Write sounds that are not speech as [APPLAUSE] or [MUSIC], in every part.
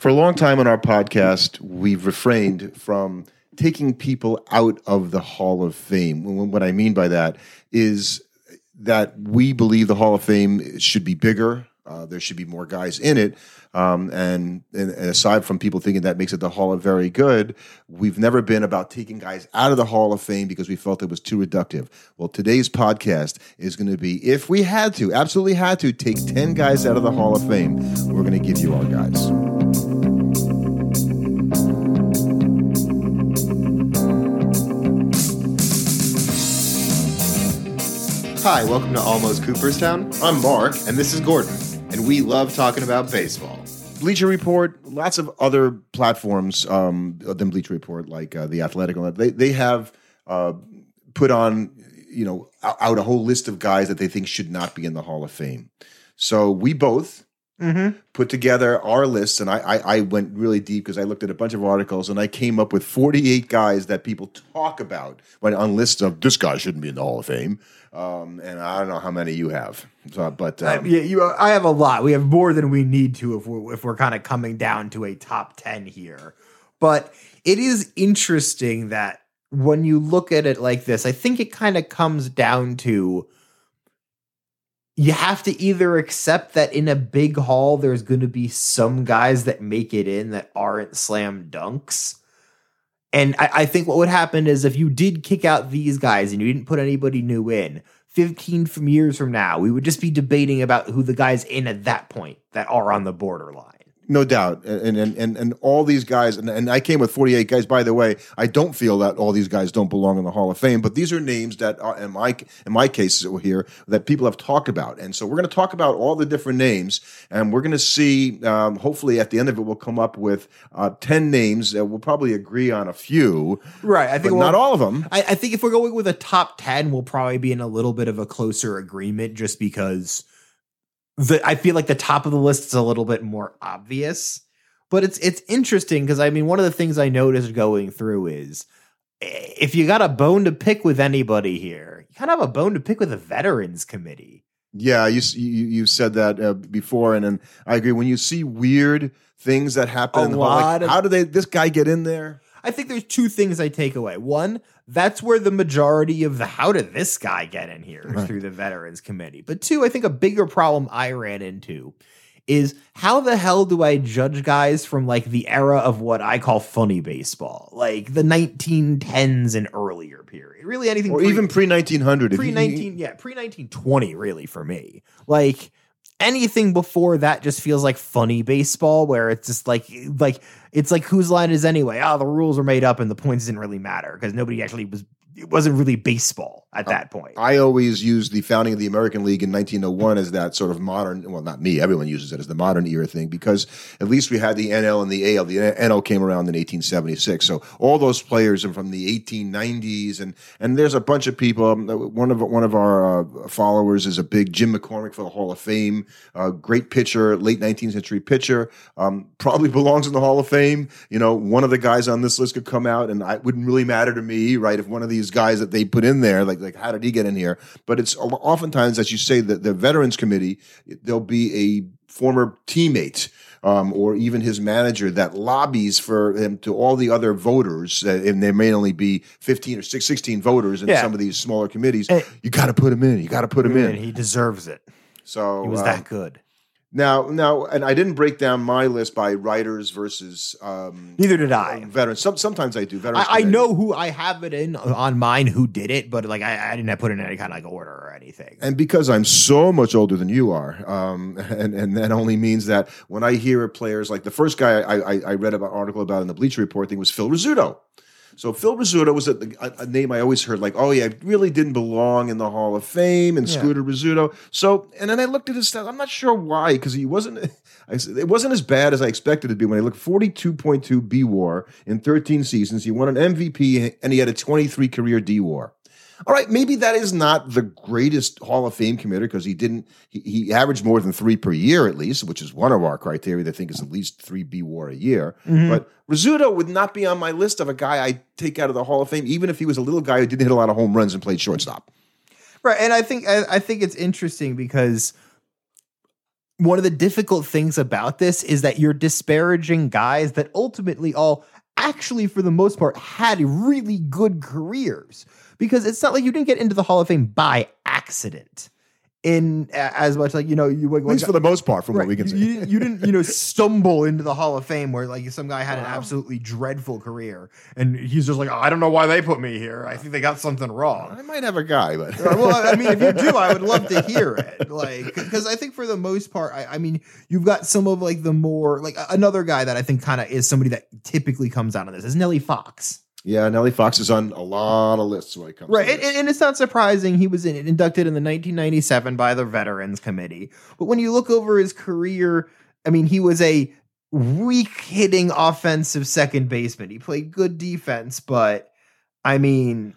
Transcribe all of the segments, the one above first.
For a long time on our podcast, we've refrained from taking people out of the Hall of Fame. What I mean by that is that we believe the Hall of Fame should be bigger. Uh, there should be more guys in it. Um, and, and, aside from people thinking that makes it the Hall of Very Good, we've never been about taking guys out of the Hall of Fame because we felt it was too reductive. Well, today's podcast is going to be if we had to, absolutely had to, take 10 guys out of the Hall of Fame, we're going to give you our guys. Hi, welcome to Almost Cooperstown. I'm Mark. And this is Gordon, and we love talking about baseball. Bleacher Report, lots of other platforms um, than Bleacher Report, like uh, the Athletic, they they have uh, put on you know out a whole list of guys that they think should not be in the Hall of Fame. So we both mm-hmm. put together our lists, and I, I, I went really deep because I looked at a bunch of articles, and I came up with 48 guys that people talk about when on lists of this guy shouldn't be in the Hall of Fame. Um, and I don't know how many you have, so, but um, yeah, you. I have a lot. We have more than we need to if we're if we're kind of coming down to a top ten here. But it is interesting that when you look at it like this, I think it kind of comes down to you have to either accept that in a big hall there's going to be some guys that make it in that aren't slam dunks and I, I, think what would happen is if you did kick out these guys and you didn't put anybody new in, 15 from years from now, we would just be debating about who the guys in at that point that are on the borderline. No doubt, and and and and all these guys, and, and I came with forty eight guys. By the way, I don't feel that all these guys don't belong in the Hall of Fame, but these are names that, are, in my in my cases here, that people have talked about, and so we're going to talk about all the different names, and we're going to see. Um, hopefully, at the end of it, we'll come up with uh, ten names. that we'll probably agree on a few, right? I think we'll, not all of them. I, I think if we're going with a top ten, we'll probably be in a little bit of a closer agreement, just because the I feel like the top of the list is a little bit more obvious. But it's it's interesting because I mean one of the things I noticed going through is eh, if you got a bone to pick with anybody here, you kind of have a bone to pick with the veterans committee. Yeah, you you, you said that uh, before, and, and I agree. When you see weird things that happen, like, how do they this guy get in there? I think there's two things I take away. One, that's where the majority of the how did this guy get in here right. through the Veterans Committee. But two, I think a bigger problem I ran into is how the hell do I judge guys from like the era of what I call funny baseball, like the 1910s and earlier period? Really, anything, or pre- even pre 1900, pre 19, yeah, pre 1920, really for me. Like anything before that just feels like funny baseball where it's just like like it's like whose line is anyway? Oh the rules were made up and the points didn't really matter because nobody actually was it wasn't really baseball at uh, that point. I always use the founding of the American League in 1901 as that sort of modern, well, not me, everyone uses it as the modern era thing because at least we had the NL and the AL. The NL came around in 1876. So all those players are from the 1890s. And, and there's a bunch of people. Um, one of, one of our uh, followers is a big Jim McCormick for the Hall of Fame, uh, great pitcher, late 19th century pitcher, um, probably [LAUGHS] belongs in the Hall of Fame. You know, one of the guys on this list could come out and it wouldn't really matter to me, right? If one of these guys that they put in there, like like how did he get in here? But it's oftentimes, as you say, that the Veterans Committee, there'll be a former teammate. Um, or even his manager that lobbies for him to all the other voters, uh, and there may only be 15 or 16 voters in yeah. some of these smaller committees. And, you got to put him in. You got to put him in. He deserves it. So he was um, that good. Now, now, and I didn't break down my list by writers versus. Um, Neither did I. Veterans. Some, sometimes I do. Veterans. I, I, know who I have it in on mine. Who did it? But like I, I didn't put in any kind of like order or anything. And because I'm so much older than you are, um, [LAUGHS] and and that only means that when I hear players like the first guy I, I, I read about article about in the Bleacher Report thing was Phil Rizzuto. So Phil Rizzuto was a, a, name I always heard like, oh yeah, really didn't belong in the Hall of Fame, and yeah. Scooter Rizzuto. So, and then I looked at his stats. I'm not sure why because he wasn't. [LAUGHS] it wasn't as bad as I expected it to be when I looked 42.2 B WAR in 13 seasons. He won an MVP and he had a 23 career D WAR. All right, maybe that is not the greatest Hall of Fame committer because he didn't he, he, averaged more than three per year at least, which is one of our criteria. I think is at least three B WAR a year. Mm-hmm. But Rizzuto would not be on my list of a guy I take out of the Hall of Fame, even if he was a little guy who didn't hit a lot of home runs and played shortstop. Right, and I think I, I think it's interesting because one of the difficult things about this is that you're disparaging guys that ultimately all actually for the most part had really good careers because it's not like you didn't get into the Hall of Fame by accident in as much like you know you at least for the most part from right, what we can see. you, you, didn't you know [LAUGHS] stumble into the hall of fame where like some guy had an absolutely dreadful career and he's just like oh, i don't know why they put me here. I think they got something wrong. I might have a guy but well i mean if you do i would love to [LAUGHS] hear it like because i think for the most part I, I mean you've got some of like the more like another guy that i think kind of is somebody that typically comes out of this is nellie fox yeah, Nellie Fox is on a lot of lists when it comes right. And, and, it's not surprising he was in, inducted in the 1997 by the Veterans Committee. But when you look over his career, I mean, he was a weak hitting offensive second baseman. He played good defense, but I mean,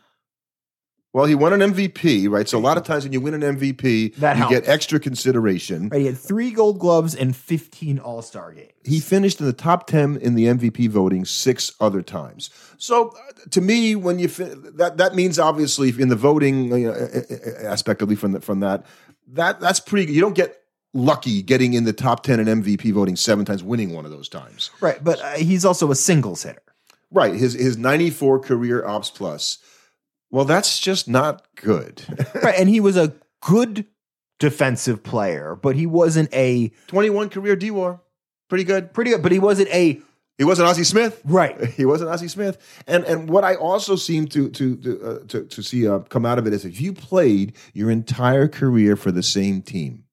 well, he won an MVP, right? So a lot of times when you win an MVP, That you helps. get extra consideration. right, he had three Gold Gloves and 15 All Star games. He finished in the top 10 in the MVP voting six other times. So uh, to me, when you fin- that that means obviously in the voting you know, aspect, at least from the, from that, that that's pretty. good. You don't get lucky getting in the top 10 in MVP voting seven times, winning one of those times. right, but uh, he's also a singles hitter. Right. His his 94 career ops plus. Well, that's just not good. [LAUGHS] right, and he was a good defensive player, but he wasn't a 21 career D war. Pretty good. pretty good, but he wasn't a He wasn't Ozzie Smith. right. [LAUGHS] He wasn't Ozzie Smith. And and what I also seem to to to uh, to, to see uh, come out of it is if you played your entire career for the same team.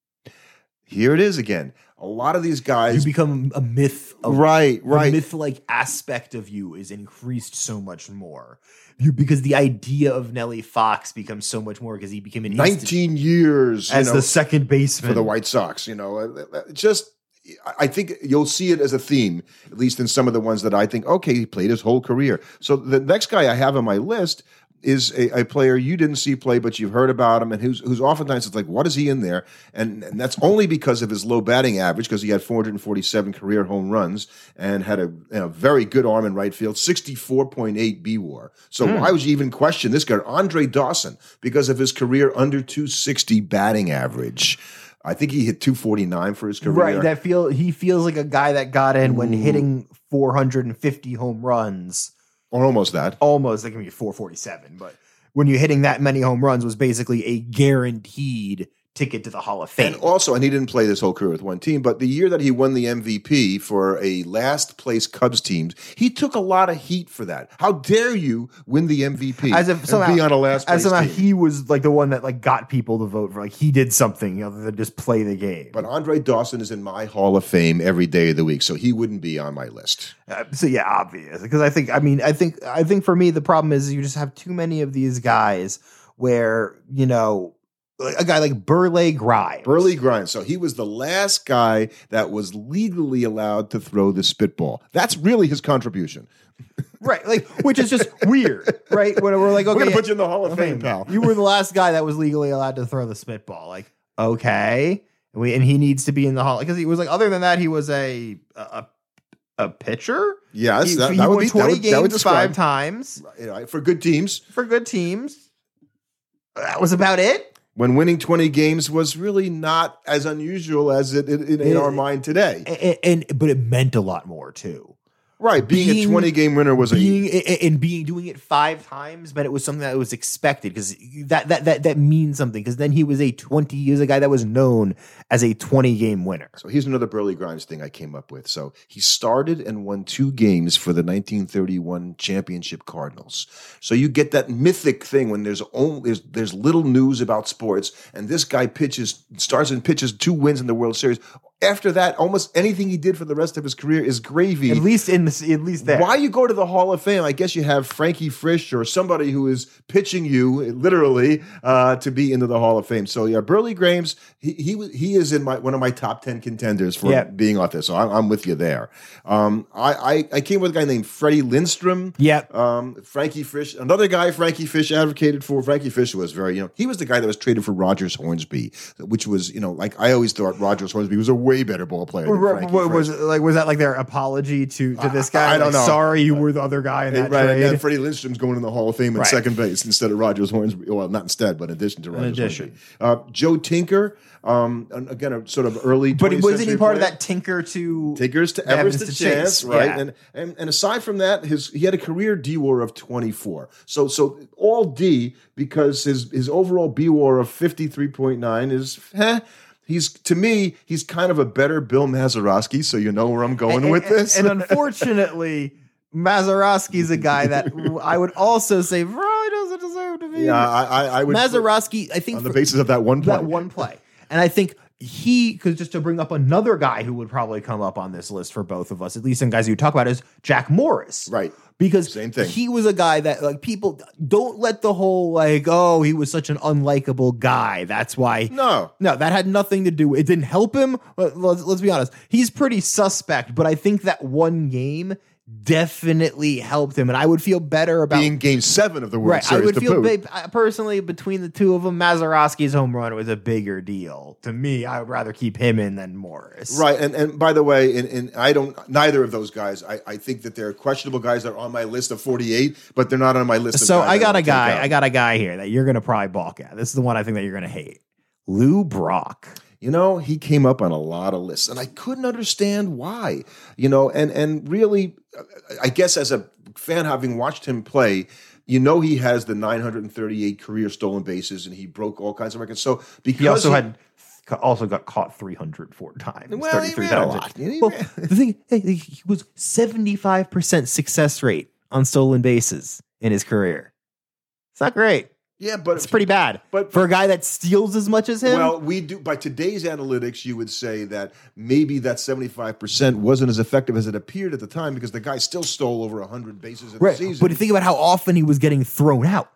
Here it is again. A lot of these guys You become a myth of right, right. myth-like aspect of you is increased so much more. You because the idea of Nellie Fox becomes so much more because he became an 19 years as you know, the second baseman for the White Sox. You know, Uh, uh, just I think you'll see it as a theme, at least in some of the ones that I think. Okay, he played his whole career. So the next guy I have on my list is a, a player you didn't see play, but you've heard about him, and who's who's oftentimes it's like, what is he in there? And, and that's only because of his low batting average, because he had 447 career home runs and had a, you know, very good arm in right field, 64.8 B WAR. So hmm. why would you even question this guy, Andre Dawson, because of his career under 260 batting average? I think he hit 249 for his career. right. That feel he feels like a guy that got in when mm. hitting 450 home runs, or almost that. almost that can be 447, but when you're hitting that many home runs was basically a guaranteed ticket to the Hall of Fame. And also, and he didn't play this whole career with one team, but the year that he won the MVP for a last place Cubs team, he took a lot of heat for that. How dare you win the MVP as if and somehow be on a last place as somehow team? he was like the one that like got people to vote for like he did something other than just play the game. but Andre Dawson is in my Hall of Fame every day of the week, so he wouldn't be on my list. Uh, so yeah, obvious because I think I mean I think I think for me the problem is you just have too many of these guys where you know a guy like Burleigh Grimes. Burleigh Grimes. So he was the last guy that was legally allowed to throw the spitball. That's really his contribution. [LAUGHS] right? Like which is just weird, right? When we're like, okay, We're gonna put you in the Hall of Fame, pal. you were the last guy that was legally allowed to throw the spitball. Like okay, and, we, and he needs to be in the hall because he was like other than that he was a a, a pitcher. Yes, he, that, he that would won be twenty that would, that would games five times you know, for good teams. for good teams. That was about it. When winning 20 games was really not as unusual as it in, in, in our mind today. and, and but it meant a lot more too. Right, being, being- a 20 game winner was a Being a- and being doing it five times meant it was something that was expected because that that that that means something because then he was a twenty. He was a guy that was known as a twenty game winner. so here's another Burleigh Grimes thing I came up with. So he started and won two games for the 1931 championship Cardinals. So you get that mythic thing when there's only there's, there's little news about sports, and this guy pitches starts and pitches two wins in the World Series. After that, almost anything he did for the rest of his career is gravy. At least in this, at least there. Why you go to the Hall of Fame? I guess you have Frankie Frisch or somebody who is pitching you literally uh, to be into the Hall of Fame. So yeah, Burleigh Grimes, he he, he is in my one of my top ten contenders for Yeah. being off this. So I'm, I'm with you there. Um, I, I I came with a guy named Freddie Lindstrom. Yeah. Um, Frankie Frisch, another guy Frankie Frisch advocated for. Frankie Frisch was very, you know, he was the guy that was traded for Rogers Hornsby, which was, you know, like I always thought Rogers Hornsby was a way better ball player than Frankie wa- was it like was that like their apology to to this this guy? I don't Like, know. Sorry, you were the other guy in that right, trade. and then Freddie Lindstrom's going in the Hall of Fame at Right. second base instead of Rogers Hornsby. Well, not instead, but in addition to Rogers addition. Hornsby. Uh, Joe Tinker, um, again, a sort of early. but wasn't he century part of that tinker to Takers to Evans Evans to to Chance, Chase, right? yeah. And, and and aside from that, his he had a career D WAR of 24. So so all D because his his overall B WAR of 53.9 is eh, he's to me he's kind of a better Bill Mazeroski. So you know where I'm going and, with and- this. And [LAUGHS] unfortunately, Mazeroski's a guy that I would also say probably doesn't deserve to be. yeah, I I, I would Mazeroski, I think on the for- basis of that one play. that one play. And I think he, because just to bring up another guy who would probably come up on this list for both of us, at least some guys you talk about, is Jack Morris. Right. Because Same thing. he was a guy that like people don't let the whole like, oh, he was such an unlikable guy. That's why No. no, that had nothing to do. It didn't help him. Let's, let's be honest. He's pretty suspect, but I think that one game definitely helped him, and I would feel better about Being game seven of the World Right, I would to feel ba- personally between the two of them. Mazeroski's home run was a bigger deal to me. I would rather keep him in than Morris. Right, and and by the way, and, and I don't neither of those guys. I, I think that they're questionable guys that are on my list of forty eight, but they're not on my list. Of So I got a guy. I got a guy here that you're gonna probably balk at. This is the one I think that you're gonna hate. Lou Brock. You know, he came up on a lot of lists, and I couldn't understand why. You know, and and really, I guess as a fan, having watched him play, you know, he has the 938 career stolen bases, and he broke all kinds of records. So because He also had also got caught 304 times. Well, he 33 ran a times. lot. He Well, the thing he was 75 percent success rate on stolen bases in his career. It's not great. Yeah, but It's pretty bad. but- for a guy that steals as much as him, Well, we do by today's analytics, you would say that maybe that seventy five percent wasn't as effective as it appeared at the time because the guy still stole over hundred bases in right. the season. But think about how often he was getting thrown out.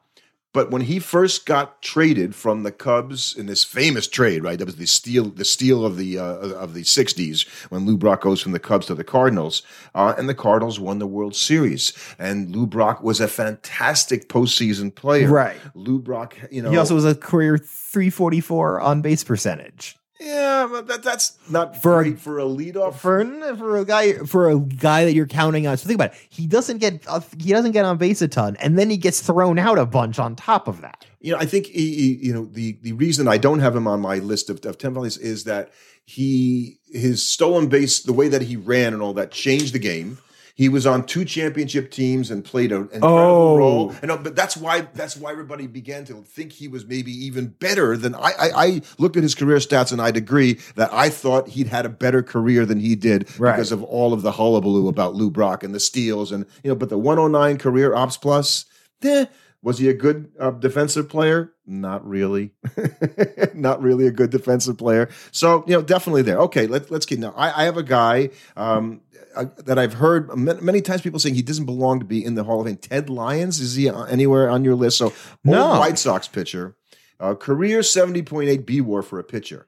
But when he first got traded from the Cubs in this famous trade, right? That was the steal, the steal of the uh, of the '60s when Lou Brock goes from the Cubs to the Cardinals, uh, and the Cardinals won the World Series. And Lou Brock was a fantastic postseason player. Right. Lou Brock, you know, He also was a career 344 on base percentage. Yeah, but that, that's not For a- for a leadoff. For for a guy for a guy that you're counting on, so think about it. He doesn't get uh, he doesn't get on base a ton, and then he gets thrown out a bunch on top of that. You know, I think he, he- you know the the reason I don't have him on my list of, of ten penalties is that he his stolen base, the way that he ran and all that, changed the game. He was on two championship teams and played an incredible Oh. role. And uh, but that's why that's why everybody began to think he was maybe even better than I, I. I looked at his career stats and I'd agree that I thought he'd had a better career than he did Right. because of all of the hullabaloo about Lou Brock and the steals and you know. But the 109 career ops plus, eh, was he a good uh, defensive player? Not really. [LAUGHS] Not really a good defensive player. So, you know, definitely there. Okay, let, let's keep now. I, I have a guy um, uh, that I've heard many times people saying he doesn't belong to be in the Hall of Fame. Ted Lyons, is he anywhere on your list? So, old No. White Sox pitcher, uh, career 70.8 B war for a pitcher.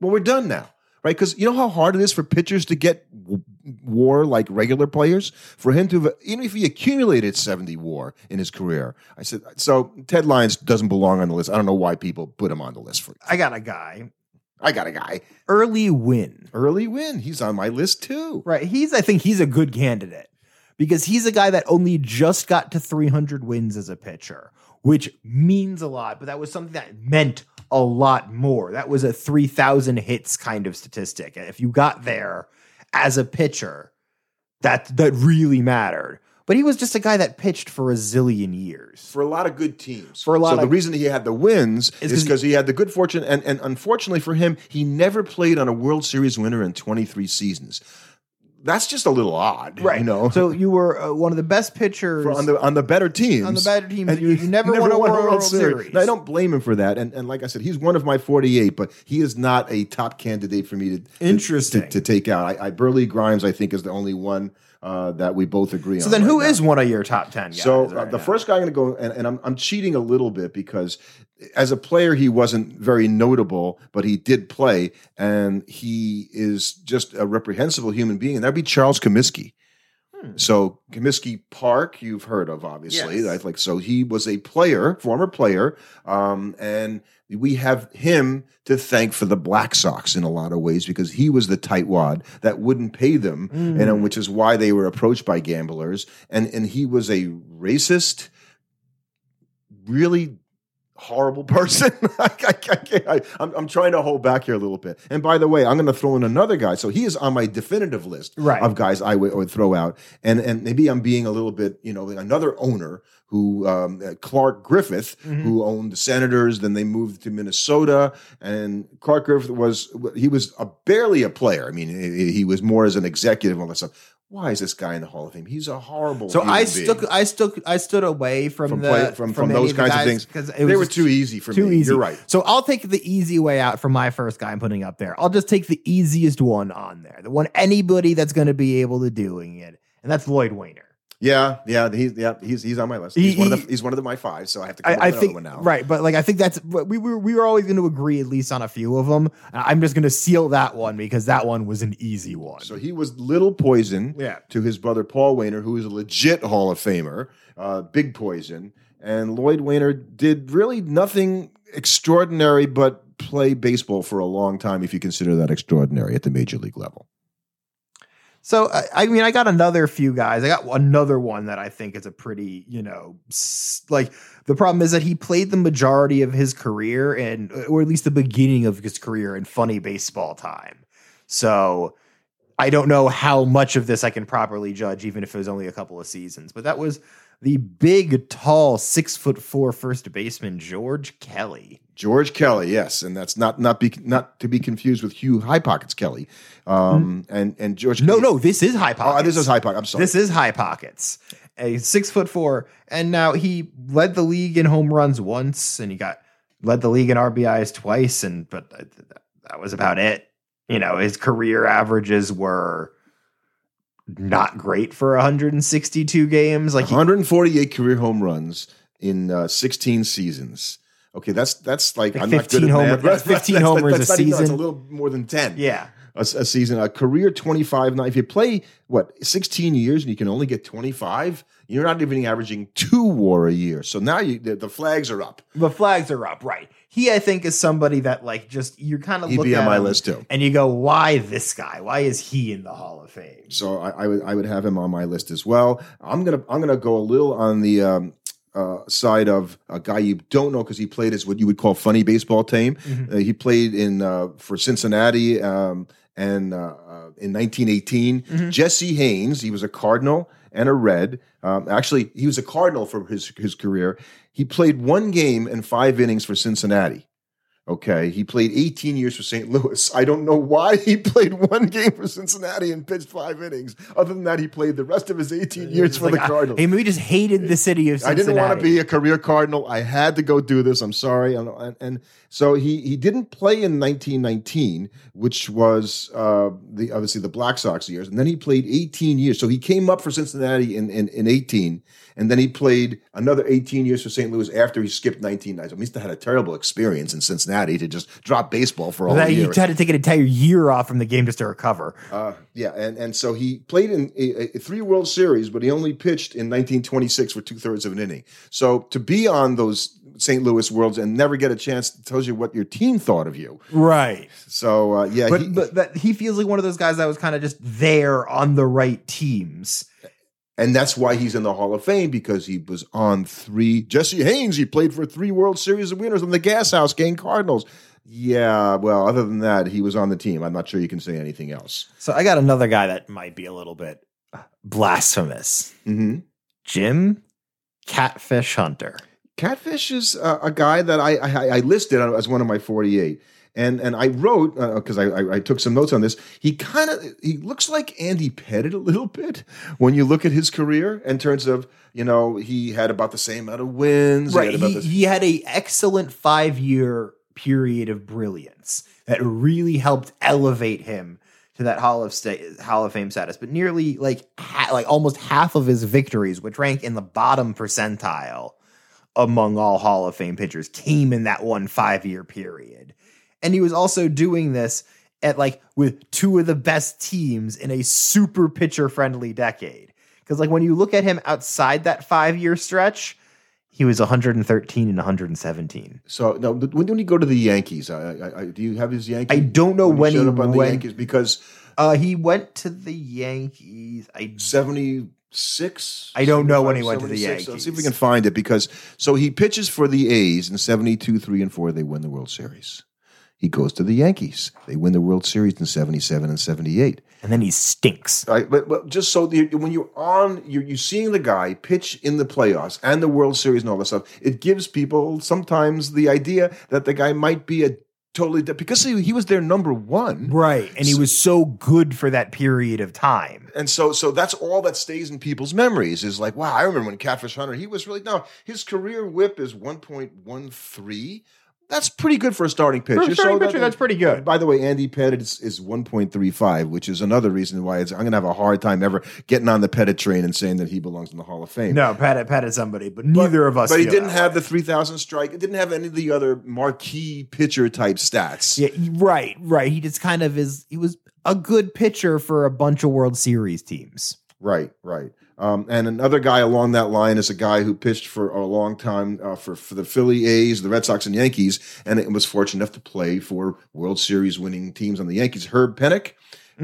Well, we're done now, right? Because you know how hard it is for pitchers to get war like regular players. For him to, even if he accumulated seventy war in his career, I said so. Ted Lyons doesn't belong on the list. I don't know why people put him on the list. For I got a guy I got a guy Early Wynn. Early Wynn. He's on my list too. Right. He's I think he's a good candidate because he's a guy that only just got to 300 wins as a pitcher, which means a lot, but that was something that meant a lot more. That was a 3000 hits kind of statistic. If you got there as a pitcher, that that really mattered. But he was just a guy that pitched for a zillion years. For a lot of good teams. For a lot so the reason he had the wins Is is 'cause because he had the good fortune, and, and unfortunately for him, he never played on a World Series winner in 23 seasons. That's just a little odd, right? You know, So you were uh, one of the best pitchers for on the on the better teams. on the better teams. And You, you [LAUGHS] never, won a World, Series. And I don't blame him for that. And and like I said, he's one of my 48, but he is not a top candidate for me to to- Interesting. to, to take out. I, I Burleigh Grimes, I think, is the only one uh, that we both agree on. So then, right who now. is one of your top ten guys? So uh, right the now? first guy I'm going to go, and, and I'm, I'm cheating a little bit because as a player he wasn't very notable, but he did play, and he is just a reprehensible human being, and that'd be Charles Comiskey. So Comiskey Park, you've heard of, obviously. Yes. Like so he was a player, former player, um, and we have him to thank for the Black Sox in a lot of ways because he was the tightwad that wouldn't pay them, and uh, which is why they were approached by gamblers, and and he was a racist, really horrible [LAUGHS] person. I, I, I can't, I, I'm, I'm trying to hold back here a little bit. And by the way, I'm going to throw in another guy. So he is on my definitive list Right. of guys I would, would throw out. And and maybe I'm being a little bit, you know, another owner who um, uh, Clark Griffith, Mm-hmm. who owned the Senators. Then they moved to Minnesota, and Clark Griffith was he was a, barely a player. I mean, he, he was more as an executive and all that stuff. Why is this guy in the Hall of Fame? He's a horrible. So I being. I stuck, I stood away from, From the play- from- from any those of kinds of things because They was were too easy for too me. easy. You're right. So I'll take the easy way out for my first guy I'm putting up there. I'll just take the easiest one on there, the one anybody that's going to be able to doing it, and that's Lloyd Waner. Yeah, yeah, he's yeah, he's he's on my list. He- He's one of the he's one of the, my five, so I have to come up I, I think one now. right, but like I think that's but we were we were always going to agree at least on a few of them. I'm just going to seal that one because that one was an easy one. So he was little poison Yeah. to his brother Paul Waner, who is a legit Hall of Famer, uh, big poison. And Lloyd Waner did really nothing extraordinary but play baseball for a long time, if you consider that extraordinary at the major league level. So I, mean, I got another few guys. I got another one that I think is a pretty, you know, like the problem is that he played the majority of his career and, uh, or at least the beginning of his career in funny baseball time. So I don't know how much of this I can properly judge, even if it was only a couple of seasons. But that was the big, tall, six foot four first baseman George Kelly. George Kelly, yes, and that's not not be not to be confused with Hugh High Pockets Kelly, um, and and George. No, Kelly- no, this is high pockets. Oh, this is High Pocket. I'm sorry. This is high pockets. A six foot four, and now he led the league in home runs once, and he got led the league in RBIs twice, and but th- th- that was about it. You know, his career averages were not great for 162 games. Like he, 148 career home runs in uh, 16 seasons. Okay, that's that's like, Like I'm not 15 good at homer- math. [LAUGHS] that's 15 homers that's a not even- that's season. a little more than 10. yeah, a, a season, a career 25. Now, if you play what 16 years and you can only get 25, you're not even averaging two WAR a year. So now you the, the flags are up. the flags are up. Right. He, I think, is somebody that like just you're kind of He'd be at on my list too. and you go, why this guy? Why is he in the Hall of Fame? So I, I would I would have him on my list as well. I'm gonna I'm gonna go a little on the um, uh, side of a guy you don't know because he played as what you would call funny baseball team. Uh, he played in uh, for Cincinnati um, and uh, uh, in 1918. Jesse Haines. He was a Cardinal and a Red. Um, actually, he was a Cardinal for his his career. He played one game and five innings for Cincinnati. Okay, he played 18 years for St. Louis. I don't know why he played one game for Cincinnati and pitched five innings. Other than that, he played the rest of his 18 years for Like, the Cardinals. He maybe just hated the city of Cincinnati. I didn't want to be a career Cardinal. I had to go do this. I'm sorry. And, and, and so he he didn't play in 1919, which was uh, the obviously the Black Sox years, and then he played 18 years. So he came up for Cincinnati in in, in 18, and then he played another 18 years for St. Louis after he skipped 19 nights. I mean, he had a terrible experience in Cincinnati to just drop baseball for all That year. he tried to take an entire year off from the game just to recover. Uh, yeah, and, and so he played in a, a three World Series, but he only pitched in 1926 for two thirds of an inning. So to be on those St. Louis Worlds and never get a chance tells you what your team thought of you. Right. So uh, yeah, But he, but that he feels like one of those guys that was kind of just there on the right teams. And that's why he's in the Hall of Fame because he was on three. Jesse Haines, he played for three World Series of winners on the Gas House Gang Cardinals. Yeah, well, other than that, he was on the team. I'm not sure you can say anything else. So I got another guy that might be a little bit blasphemous. hmm Jim Catfish Hunter. Catfish is uh, a guy that I, I I listed as one of my 48. And and I wrote uh, because I, I I took some notes on this. He kind of he looks like Andy Pettitte a little bit when you look at his career in terms of you know he had about the same amount of wins. Right. He had about He, he had a excellent five year period of brilliance that really helped elevate him to that Hall of Sta- Hall of Fame status. But nearly like ha- like almost half of his victories, which rank in the bottom percentile among all Hall of Fame pitchers, came in that one five year period. And he was also doing this at like with two of the best teams in a super pitcher friendly decade. Because like when you look at him outside that five year stretch, he was 113 and 117. So now, when did he go to the Yankees? I, I, I, do you have his Yankees? I don't know when showed he up on the went- Yankees because Uh, he went to the Yankees. I seventy six. I don't know when he went to the Yankees. Let's see if we can find it because so he pitches for the A's in seventy two, three and four. They win the World Series. He goes to the Yankees. They win the World Series in seventy seven and seventy eight. and then he stinks. Right, but, but just so the, when you're on, you're, you're seeing the guy pitch in the playoffs and the World Series and all that stuff. It gives people sometimes the idea that the guy might be a totally because he, he was their number one, Right. And he was so good for that period of time. and so so that's all that stays in people's memories is like, wow, I remember when Catfish Hunter, he was really no, his career whip is one point one three. That's pretty good for a starting pitcher. For a starting So pitcher, that's pretty good. By the way, Andy Pettitte is, is 1.35, which is another reason why it's, I'm going to have a hard time ever getting on the Pettitte train and saying that he belongs in the Hall of Fame. No, Pettitte, Pettitte somebody, but neither of us. But he didn't that have the 3,000 strike. It didn't have any of the other marquee pitcher type stats. Yeah, right, right. He just kind of is. He was a good pitcher for a bunch of World Series teams. Right, right. Um, and another guy along that line is a guy who pitched for a long time uh, for, for the Philly A's, the Red Sox, and Yankees, and was fortunate enough to play for World Series winning teams on the Yankees. Herb Pennock.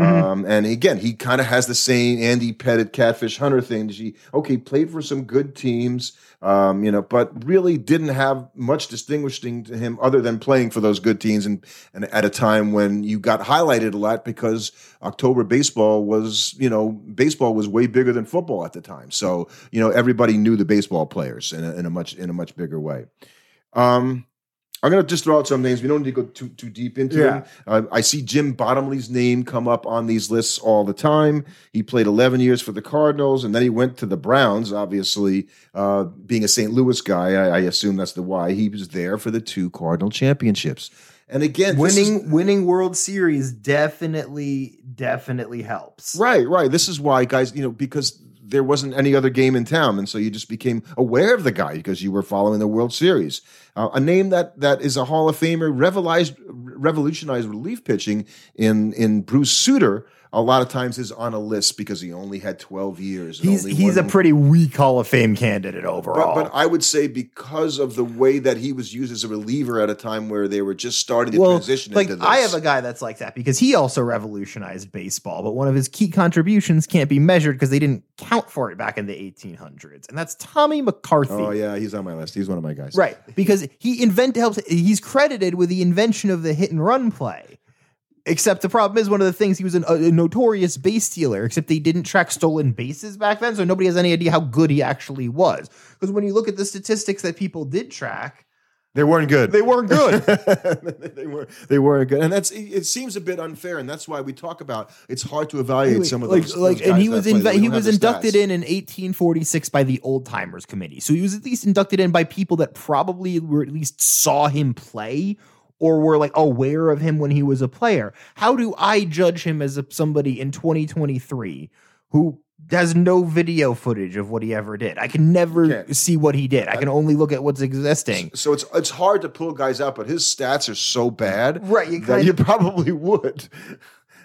Um, and again, he kind of has the same Andy Pettitte, Catfish Hunter thing. He okay played for some good teams, um, you know, but really didn't have much distinguishing to him other than playing for those good teams, and and at a time when you got highlighted a lot because October baseball was, you know, baseball was way bigger than football at the time. So you know, everybody knew the baseball players in a, in a much in a much bigger way. Um, I'm going to just throw out some names. We don't need to go too too deep into Yeah. them. Uh, I see Jim Bottomley's name come up on these lists all the time. He played 11 years for the Cardinals, and then he went to the Browns. Obviously, uh, being a St. Louis guy, I, I assume that's the why he was there for the two Cardinal championships. And again, this is- Winning, winning World Series definitely, definitely helps. Right, right. This is why, guys, you know, because there wasn't any other game in town, and so you just became aware of the guy because you were following the World Series. Uh, a name that that is a Hall of Famer, revolutionized, revolutionized relief pitching in in Bruce Sutter. A lot of times is on a list because he only had twelve years. He's he's a pretty weak Hall of Fame candidate But, overall. but I would say because of the way that he was used as a reliever at a time where they were just starting to well, transition like into this. I have a guy that's like that because he also revolutionized baseball, but one of his key contributions can't be measured because they didn't count for it back in the 1800s, and that's Tommy McCarthy. oh yeah, he's on my list. He's one of my guys. Right, because he invented helps. He's credited with the invention of the hit and run play. Except the problem is one of the things he was an, a, a notorious base stealer. Except they didn't track stolen bases back then, so nobody has any idea how good he actually was. Because when you look at the statistics that people did track, They weren't good. they weren't good. [LAUGHS] they were they weren't good, and that's it, it seems a bit unfair, and that's why we talk about it's hard to evaluate some of like, those. like, those and he was that play that inve- we he was inducted in in 1846 by the Old Timers Committee. So he was at least inducted in by people that probably were at least saw him play or were like aware of him when he was a player. How do I judge him as a, somebody in 2023 who has no video footage of what he ever did? I can never see what he did. I can only look at what's existing. So it's it's hard to pull guys out, but his stats are so bad, Right, you that you [LAUGHS] probably would.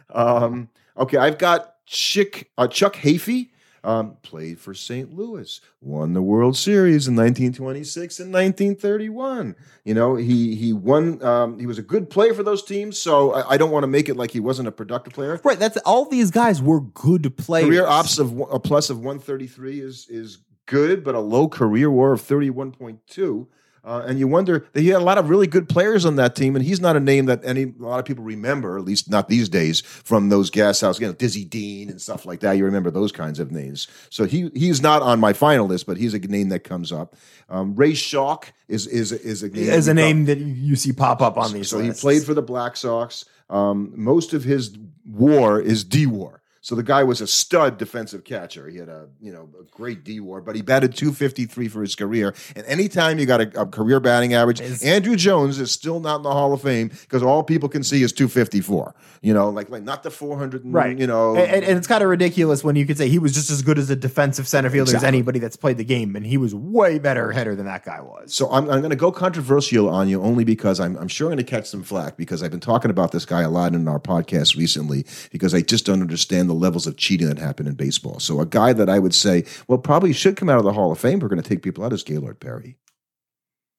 Um, okay, I've got Chick uh, Chuck Hafey. Um, played for St. Louis, won the World Series in 1926 and 1931. You know, he he won. Um, he was a good player for those teams. So I, I don't want to make it like he wasn't a productive player. Right, that's all these guys were good players. Career ops of a plus of 133 is is good, but a low career war of 31.2. Uh, and you wonder that he had a lot of really good players on that team, and he's not a name that any a lot of people remember, at least not these days, from those gas house, you know, Dizzy Dean and stuff like that. You remember those kinds of names. So he he's not on my final list, but he's a name that comes up. Um, Ray Schalk is is is a name as a that name that you see pop up on these so lists. he played for the Black Sox. Um, most of his WAR is D WAR. So the guy was a stud defensive catcher. He had a you know a great D WAR, but he batted 253 for his career. And anytime you got a, a career batting average, Andruw Jones is still not in the Hall of Fame because all people can see is 254. You know, like like not the 400. and, Right. You know, and, and- and it's kind of ridiculous when you could say he was just as good as a defensive center fielder as anybody that's played the game, and he was way better header than that guy was. So I'm, I'm going to go controversial on you only because I'm, I'm sure I'm going to catch some flack because I've been talking about this guy a lot in our podcast recently because I just don't understand the levels of cheating that happen in baseball. So a guy that I would say, well, probably should come out of the Hall of Fame. We're going to take people out is Gaylord Perry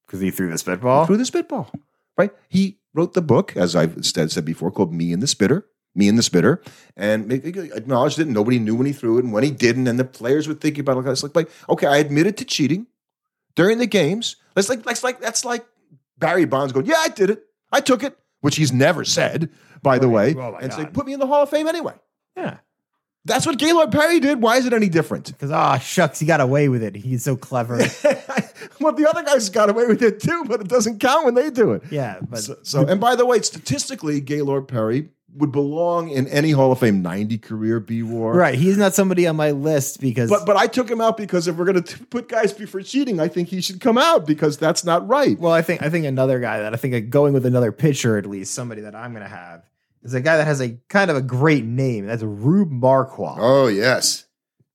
because he threw the spitball. through the spitball. Right? He wrote the book, as I've said, said before, called Me and the Spitter. Me and the Spitter, and acknowledged it. Nobody knew when he threw it and when he didn't, and the players were thinking about it. It's like, like, okay, I admitted to cheating during the games. That's like, that's like, that's like Barry Bonds going, yeah, I did it, I took it, which he's never said, by the way, Oh, and say, God. put me in the Hall of Fame anyway. Yeah, That's what Gaylord Perry did. Why is it any different? because ah shucks, he got away with it. He's so clever. [LAUGHS] well, the other guys got away with it too, but it doesn't count when they do it. yeah, but So, so, and by the way, statistically, Gaylord Perry would belong in any Hall of Fame 90 career B war. right, he's not somebody on my list because But but I took him out because if we're going to put guys before cheating, I think he should come out because that's not right. Well, I think I think another guy that I think uh, going with another pitcher at least somebody that I'm gonna have is a guy that has a kind of a great name. That's Rube Marquard. Oh yes,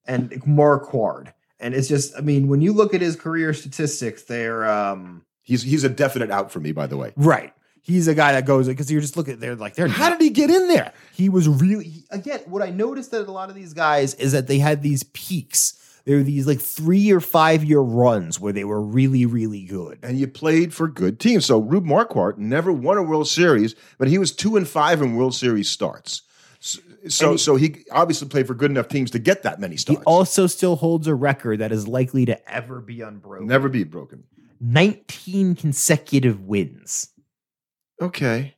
and Marquard. And it's just, I mean, when you look at his career statistics, they're um he's he's a definite out for me. By the way, right. He's a guy that goes because you're just looking. They're like they're how did he get in there? he was really he- again. What I noticed that a lot of these guys is that they had these peaks. There were these like three or five year runs where they were really really good. And you played for good teams. So Rube Marquard never won a World Series, but he was two and five in World Series starts. So so, he- so he obviously played for good enough teams to get that many starts. He also still holds a record that is likely to ever be unbroken. Never be broken. 19 consecutive wins. Okay.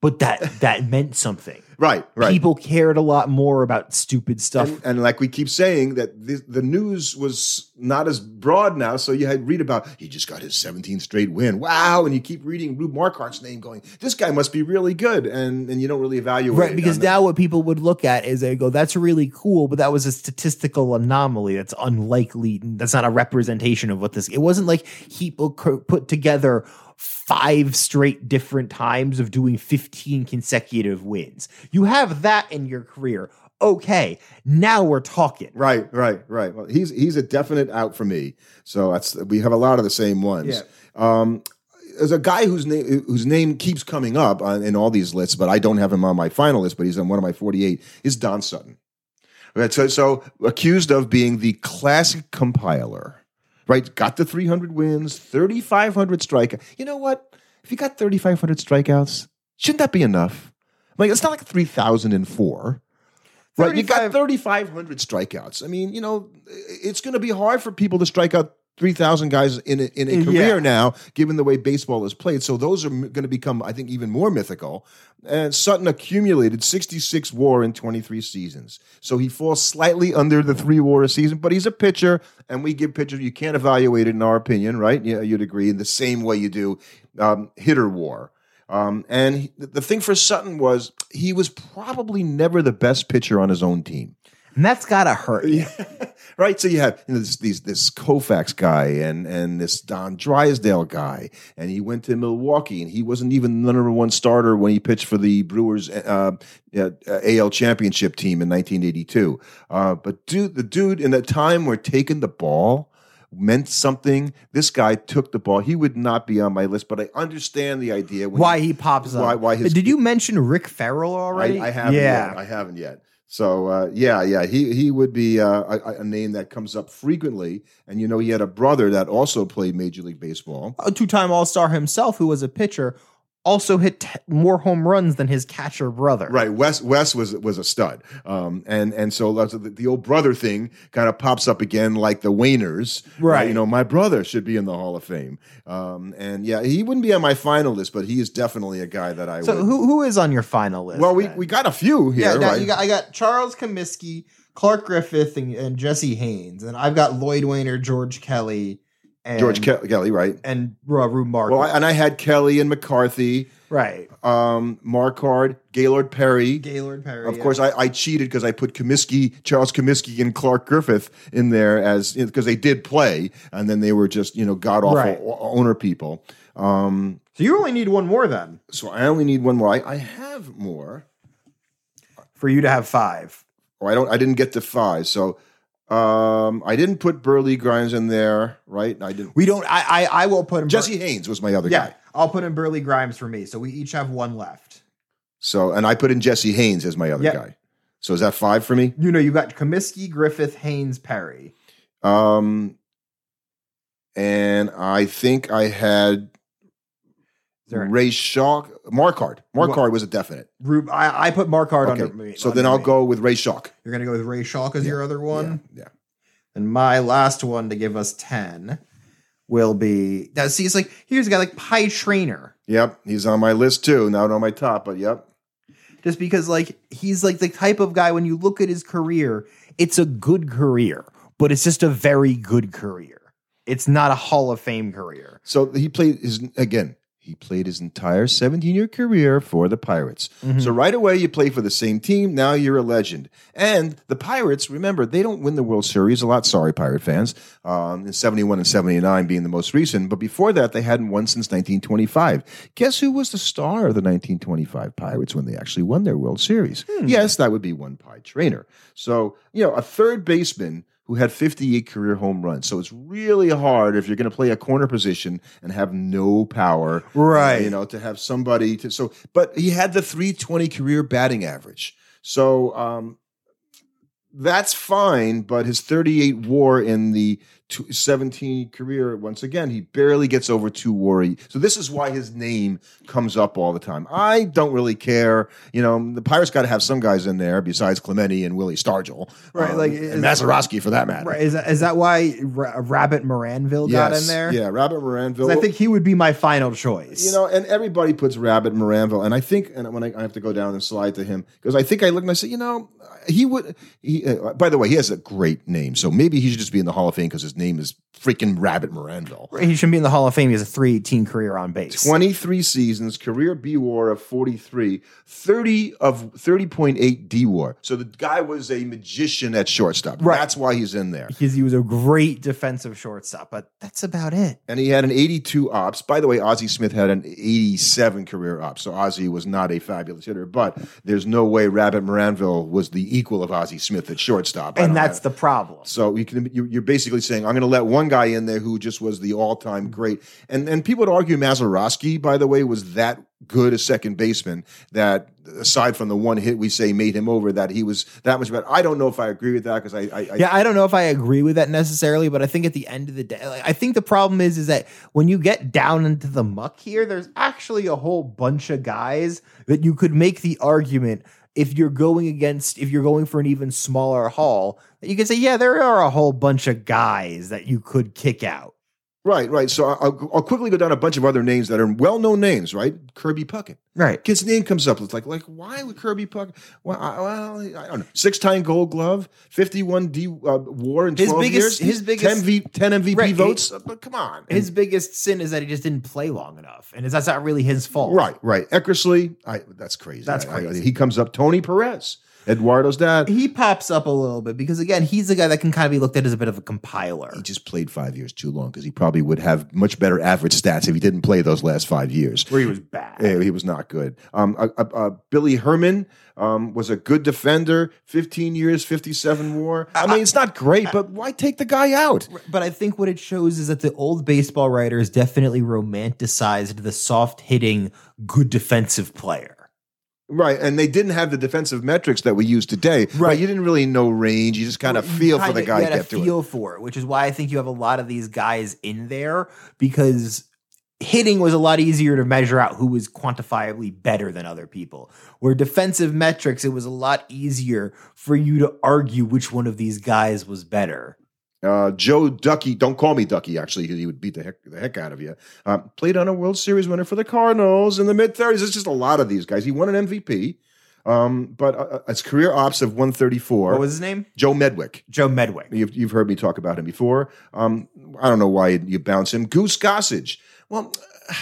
But that [LAUGHS] that meant something. Right. Right. People cared a lot more about stupid stuff. And, and like we keep saying that the, the news was not as broad now, so you had read about he just got his 17th straight win. Wow! And you keep reading Rube Marquard's name, going, "This guy must be really good," and and you don't really evaluate Right, because now what people would look at is they go, "That's really cool," but that was a statistical anomaly. That's unlikely. That's not a representation of what this. It wasn't like people put together five straight different times of doing fifteen consecutive wins. You have that in your career. Okay, now we're talking. Right, right, right. Well, he's he's a definite out for me. So that's we have a lot of the same ones. Yeah. Um, there's a guy whose name whose name keeps coming up on, in all these lists, but I don't have him on my final list. But he's on one of my 48. Is Don Sutton? Right, so so accused of being the classic compiler. Right, got the 300 wins, 3,500 strikeouts. You know what? If you got 3,500 strikeouts, shouldn't that be enough? Like it's not like 3,004. Right, you got 3,500 strikeouts. I mean, you know, it's going to be hard for people to strike out 3,000 guys in a, in a Yeah. career now, given the way baseball is played. So those are going to become, I think, even more mythical. And Sutton accumulated 66 WAR in 23 seasons. So he falls slightly under the three WAR a season, but he's a pitcher, and we give pitchers, you can't evaluate it in our opinion, right? Yeah, you'd agree in the same way you do um, hitter WAR. Um, and he, the thing for Sutton was he was probably never the best pitcher on his own team. And that's gotta hurt. you. [LAUGHS] right. So you have you know, this, these, this Koufax guy and and this Don Drysdale guy, and he went to Milwaukee, and he wasn't even the number one starter when he pitched for the Brewers uh, uh, AL championship team in 1982. Uh, but dude, the dude in that time where taking the ball meant something. This guy took the ball. He would not be on my list, but I understand the idea. Why he pops up? Why- why his- Did you mention Rick Ferrell already? I, I haven't Yeah. yet. I haven't yet. So uh, yeah, yeah, he he would be uh, a, a name that comes up frequently. And you know, he had a brother that also played Major League Baseball. a two-time All-Star himself, who was a pitcher, also hit t- more home runs than his catcher brother. Right, Wes Wes was was a stud, um, and and so the, the old brother thing kind of pops up again, like the Waners, Right. You know, my brother should be in the Hall of Fame, um, and yeah, he wouldn't be on my final list, but he is definitely a guy that I So would. who who is on your final list? well, we then? we got a few here, yeah. Right? you got I got Charles Comiskey, Clark Griffith, and, and Jesse Haines, and I've got Lloyd Waner, George Kelly, and George Ke- Kelly, right? and uh, Rube Mark. Well, I, and I had Kelly and McCarthy, right, um, Marquard, Gaylord Perry. Gaylord Perry. Of course, I, I cheated because I put Comiskey, Charles Comiskey, and Clark Griffith in there as because they did play, and then they were just you know god awful Right. owner people. Um, so you only need one more then so I only need one more. I, I have more. for you to have five. Or I don't. I didn't get to five. So um, I didn't put Burleigh Grimes in there, right? I didn't. We don't. I I, I will put him. Jesse Haines was my other Yeah, guy. I'll put in Burleigh Grimes for me. So we each have one left. So and I put in Jesse Haines as my other Yep. guy. So is that five for me? You know, you got Comiskey, Griffith, Haines, Perry. Um, and I think I had there Ray Schalk, Marquard. Marquard was a definite. Rube, I, I put Marquard under Okay, me. so under then I'll me. go with Ray Schalk. You're gonna go with Ray Schalk as your other one. Yeah, And my last one to give us 10 will be now see, it's like here's a guy like Pie Traynor. Yep, he's on my list too. Not on my top, but yep. Just because like he's like the type of guy when you look at his career, it's a good career, but it's just a very good career. It's not a Hall of Fame career. So he played his again. He played his entire 17 year career for the Pirates. Mm-hmm. So right away, you play for the same team. Now you're a legend. And the Pirates, remember, they don't win the World Series a lot. Sorry, Pirate fans. Um, in 71 and 79 being the most recent. But before that, they hadn't won since 1925. Guess who was the star of the 1925 Pirates when they actually won their World Series? Hmm. Yes, that would be one Pie Traynor. So, you know, a third baseman who had 58 career home runs. So it's really hard if you're going to play a corner position and have no power. Right. You know, to have somebody to so but he had the 320 career batting average. So um that's fine, but his 38 war in the 17 career, once again, he barely gets over two war. So this is why his name comes up all the time. I don't really care. You know, the Pirates got to have some guys in there besides Clemente and Willie Stargell. Right, Um, like, and Mazeroski for that matter. Right. Is that, is that why Ra- Rabbit Maranville got in there? Yeah, Robert Maranville. I think he would be my final choice. You know, and everybody puts Rabbit Maranville, and I think, and when I, I have to go down and slide to him because I think I look and I say, you know, he would. He, uh, by the way, he has a great name, so maybe he should just be in the Hall of Fame because his name is freaking Rabbit Maranville. he shouldn't be in the Hall of Fame. He has a 318 career on base. 23 seasons, career B WAR of 43, 30 of 30.8 D WAR. So the guy was a magician at shortstop. Right. That's why he's in there. because he was a great defensive shortstop, but that's about it. And he had an 82 ops. By the way, Ozzie Smith had an 87 career ops. So Ozzie was not a fabulous hitter, but there's no way Rabbit Maranville was the equal of Ozzie Smith at shortstop. And that's the problem. so you can you're basically saying I'm going to let one guy in there who just was the all time great, and and people would argue Mazeroski, by the way, was that good a second baseman that aside from the one hit we say made him over, that he was that much better. I don't know if I agree with that because I, I, I Yeah, I don't know if I agree with that necessarily, but I think at the end of the day, like, I think the problem is is that when you get down into the muck here, there's actually a whole bunch of guys that you could make the argument if you're going against if you're going for an even smaller haul, you can say, yeah, there are a whole bunch of guys that you could kick out. Right right. So I'll, I'll quickly go down a bunch of other names that are well known names. Right, Kirby Puckett. Right. His name comes up. It's like, like why would Kirby Puckett? Well, I, well, I don't know. Six time Gold Glove, fifty one D uh, WAR in His biggest- years. his biggest- 10, v, 10 MVP Right, votes. Uh, but come on, His biggest sin is that he just didn't play long enough. And that's not really his fault. right, right. Eckersley, I, that's crazy. That's I- I- crazy. he comes up. Tony Perez, Eduardo's dad. He pops up a little bit because again, he's the guy that can kind of be looked at as a bit of a compiler. He just played five years too long because he probably would have much better average stats if he didn't play those last five years. Where he was bad. Yeah, he was not good. Um, uh, uh, uh, Billy Herman um, was a good defender. Fifteen years, fifty-seven WAR. I mean, it's not great, but why take the guy out? But I think what it shows is that the old baseball writers definitely romanticized the soft hitting, good defensive player. Right, and they didn't have the defensive metrics that we use today. Right, you didn't really know range. You just kind of feel for the guy you had a it. feel for it, which is why I think you have a lot of these guys in there because hitting was a lot easier to measure out who was quantifiably better than other people. Where defensive metrics, it was a lot easier for you to argue which one of these guys was better. Uh, Joe Ducky, don't call me Ducky. Actually, he would beat the heck the heck out of you. Uh, played on a World Series winner for the Cardinals in the mid thirties. It's just a lot of these guys. He won an MVP, um, but uh, his career ops of one thirty four. What was his name? Joe Medwick? Joe Medwick. You've, you've heard me talk about him before. Um, I don't know why you, you bounce him. Goose Gossage. Well, [SIGHS]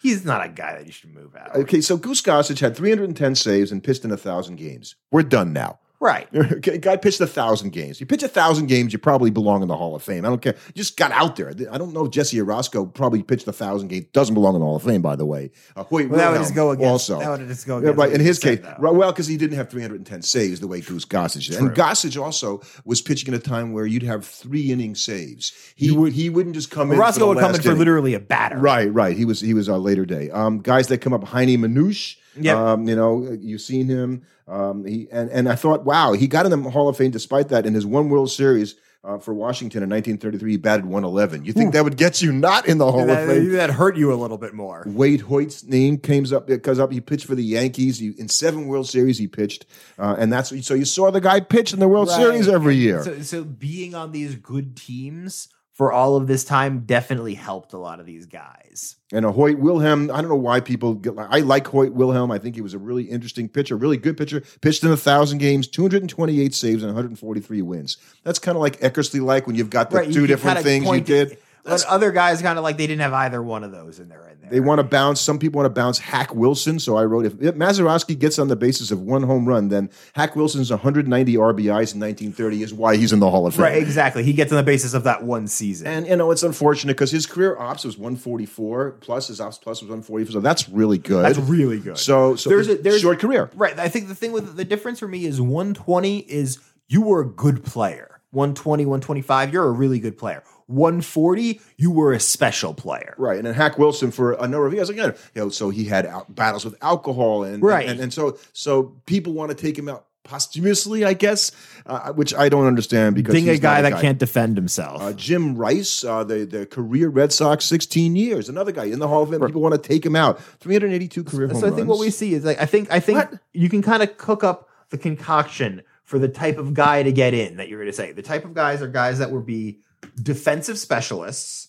He's not a guy that you should move out. okay, so Goose Gossage had 310 saves and pitched in a thousand games. We're done now. Right. [LAUGHS] Okay, guy pitched a thousand games. You pitch a thousand games, you probably belong in the Hall of Fame. I don't care. You just got out there. I don't know if Jesse Orosco probably pitched a thousand games. Doesn't belong in the Hall of Fame, by the way. Uh, Hoyt Well, that would just go against. also. That would just go Yeah, right. In his case, right, well, because he didn't have 310 saves the way Goose Gossage did. And Gossage also was pitching at a time where you'd have three inning saves. He would he wouldn't just come in. Orosco would come in for inning. literally a batter. Right, right. He was he was a later day. Um, guys that come up, Heinie Manush. Yep. Um, you know, you've seen him. Um, he and and I thought, wow, he got in the Hall of Fame despite that in his one World Series. Uh, for Washington in 1933, he batted 111. You think that would get you not in the Hall that, of Fame? that hurt you a little bit more. Waite Hoyt's name comes up. Comes up. He pitched for the Yankees. He, in seven World Series, he pitched, uh, and that's so you saw the guy pitch in the World Right. Series every year. So, so being on these good teams for all of this time definitely helped a lot of these guys. And a Hoyt Wilhelm, I don't know why people get like, I like Hoyt Wilhelm. I think he was a really interesting pitcher, really good pitcher. Pitched in a thousand games, 228 saves, and 143 wins. That's kind of like Eckersley like when you've got the Right, two different things you did. it- But other guys kind of like they didn't have either one of those in there. In there. They want to bounce. Some people want to bounce Hack Wilson. So I wrote if, if Mazeroski gets on the basis of one home run, then Hack Wilson's 190 RBIs in 1930 is why he's in the Hall of Fame. right, exactly. He gets on the basis of that one season. And you know it's unfortunate because his career ops was 144 plus his ops plus was 144, so that's really good. That's really good. So, so There's there's a- there's- short career. Right. I think the thing with the difference for me is 120 is you were a good player. 120, 125, you're a really good player. 140, you were a special player. Right, and then Hack Wilson for a number of years again. You know, so he had out, battles with alcohol, and Right. and, and so so people want to take him out posthumously, I guess, uh, which I don't understand because Being a guy that can't defend himself. Uh, Jim Rice, uh, the the career Red Sox, sixteen years, another guy in the Hall of Fame. People want to take him out. Three hundred eighty-two career home so I think what we see is like I think I think What? you can kind of cook up the concoction for the type of guy to get in that you're going to say. The type of guys are guys that would be defensive specialists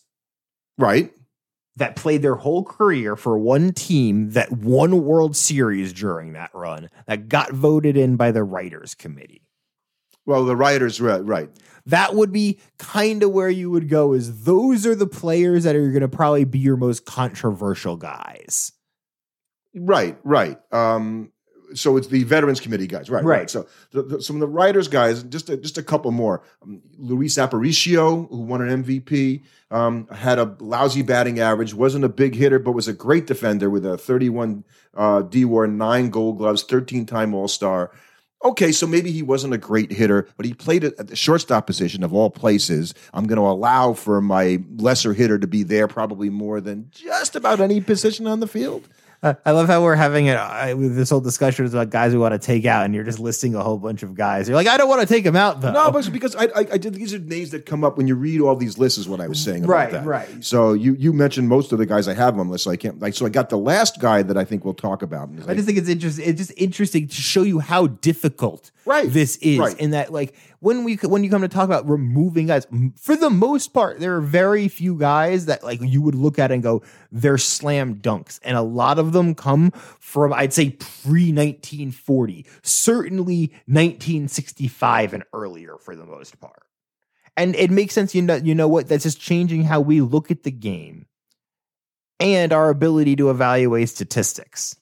right. that played their whole career for one team that won World Series during that run that got voted in by the writers committee. Well, the writers, right, right. That would be kind of where you would go is those are the players that are going to probably be your most controversial guys. Right, right. Um, so it's the veterans committee guys, right? Right. So the, the, some of the writers guys, just a, just a couple more. Um, Luis Aparicio, who won an MVP, um, had a lousy batting average, wasn't a big hitter, but was a great defender with a 31 uh, D WAR, nine Gold Gloves, 13 time All Star. Okay, so maybe he wasn't a great hitter, but he played at the shortstop position of all places. I'm going to allow for my lesser hitter to be there probably more than just about any position on the field. Uh, I love how we're having it uh, with this whole discussion about guys we want to take out, and you're just listing a whole bunch of guys. You're like, I don't want to take them out though. No, but because I, I, I did these are names that come up when you read all these lists. Is what I was saying about Right, that. right. So you you mentioned most of the guys I have on the list. So I can't like. So I got the last guy that I think we'll talk about. I just think it's interesting. It's just interesting to show you how difficult Right, this is, right. in that like when we when you come to talk about removing guys, for the most part, there are very few guys that like you would look at and go, they're slam dunks, and a lot of them come from I'd say pre 1940, certainly 1965 and earlier for the most part. And it makes sense. You know, you know what? That's just changing how we look at the game and our ability to evaluate statistics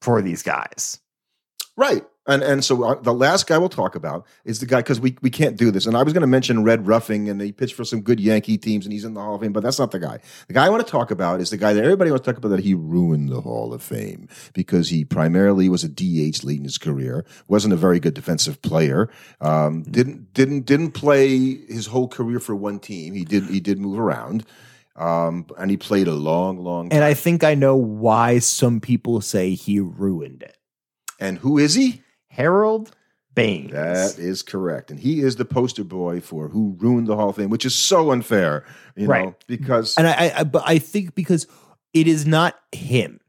for these guys. Right. And and so uh, the last guy we'll talk about is the guy because we we can't do this. And I was going to mention Red Ruffing, and he pitched for some good Yankee teams, and he's in the Hall of Fame. But that's not the guy. The guy I want to talk about is the guy that everybody wants to talk about that he ruined the Hall of Fame because he primarily was a DH late in his career, wasn't a very good defensive player, um, didn't didn't didn't play his whole career for one team. He did he did move around. Um, and he played a long, long time. And I think I know why some people say he ruined it. And who is he? Harold Baines. That is correct. And he is the poster boy for who ruined the Hall of Fame, which is so unfair, you know, because and I, I, but I think because it is not him,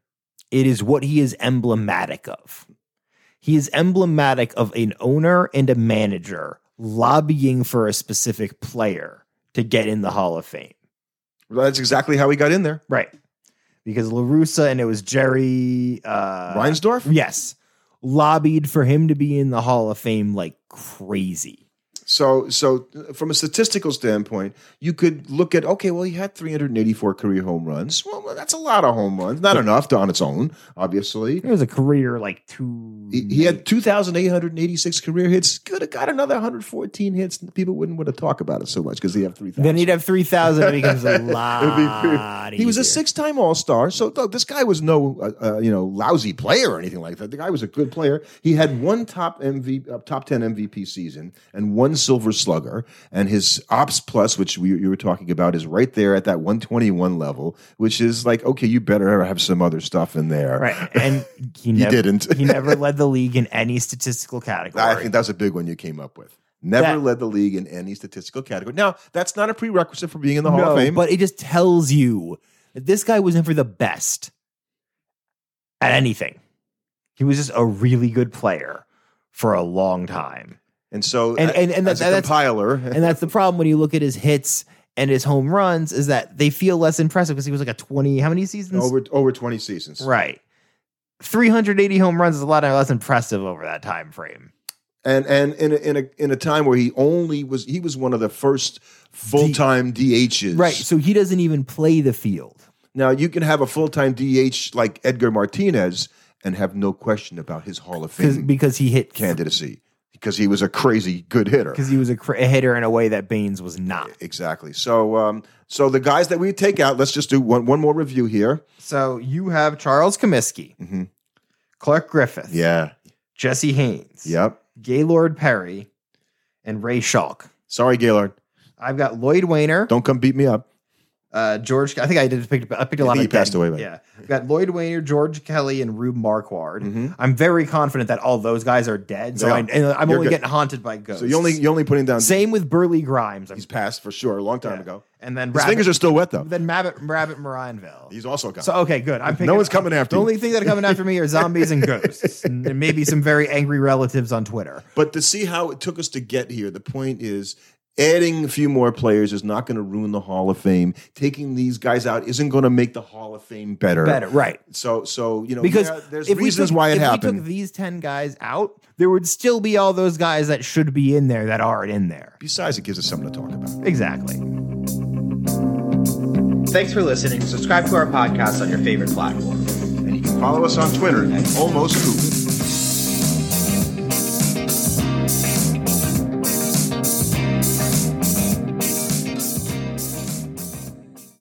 it is what he is emblematic of. He is emblematic of an owner and a manager lobbying for a specific player to get in the Hall of Fame. that's exactly how he got in there. Right. Because La Russa and it was Jerry uh Reinsdorf? Yes. Lobbied for him to be in the Hall of Fame like crazy. So, so uh, from a statistical standpoint, you could look at okay, well, he had 384 career home runs. Well, that's a lot of home runs. Not enough to, on its own, obviously. It was a career like two. He, he had 2,886 career hits. Could have got another 114 hits. People wouldn't want to talk about it so much because he had 3,000. Then he'd have 3,000. It becomes a [LAUGHS] It'd be lot. he was a six-time All-Star, so look, this guy was no, uh, uh, you know, lousy player or anything like that. The guy was a good player. He had one top MV, uh, top ten MVP season and one Silver Slugger, and his Ops Plus, which we, you were talking about, is right there at that 121 level, which is like, okay, you better have some other stuff in there. Right. And he, [LAUGHS] never, didn't. he never [LAUGHS] led the league in any statistical category. I think that's a big one you came up with. Never That- led the league in any statistical category. Now, that's not a prerequisite for being in the Hall of Fame. But it just tells you that this guy was never the best at anything. He was just a really good player for a long time. And so, And- and- and that- that's- compiler, [LAUGHS] And that's the problem when you look at his hits and his home runs is that they feel less impressive because he was like a 20, how many seasons? over over 20 seasons. Right. 380 home runs is a lot less impressive over that time frame. and and in a, in a in a time where he only was he was one of the first full time DHs. Right. So he doesn't even play the field. now, you can have a full time DH like Edgar Martinez and have no question about his Hall of Fame because he hit candidacy because he was a crazy good hitter. because he was a, cr- a hitter in a way that Baines was not. Exactly. So um so the guys that we take out, let's just do one one more review here. So you have Charles Comiskey, Mhm. Clark Griffith, Yeah. Jesse Haines, Yep. Gaylord Perry, and Ray Schalk. Sorry, Gaylord. I've got Lloyd Waner, Don't come beat me up. Uh, George. I think I did pick. I picked a I lot think of. he passed away, but- Yeah, I've got Lloyd Waner, George Kelly, and Rube Marquard. Mhm. I'm very confident that all those guys are dead. So They I, and I'm You're only good. getting haunted by ghosts. So you only you only putting down same with Burleigh Grimes. I'm- he's passed for sure a long time yeah. ago. And then His Rabbit, fingers are still wet though. then Rabbit Rabbit Maranville. He's also gone. So okay, good. I'm picking, No one's coming after me. The you. only thing that are coming after me are zombies and ghosts, [LAUGHS] and maybe some very angry relatives on Twitter. But to see how it took us to get here, the point is adding a few more players is not going to ruin the Hall of Fame. Taking these guys out isn't going to make the Hall of Fame better. Better, right? So, so you know, Because yeah, there's if we reasons took- why it happened. if we took these ten guys out, there would still be all those guys that should be in there that aren't in there. Besides, it gives us something to talk about. Exactly. Thanks for listening. Subscribe to our podcast on your favorite platform. And you can follow us on Twitter at Almost Coop.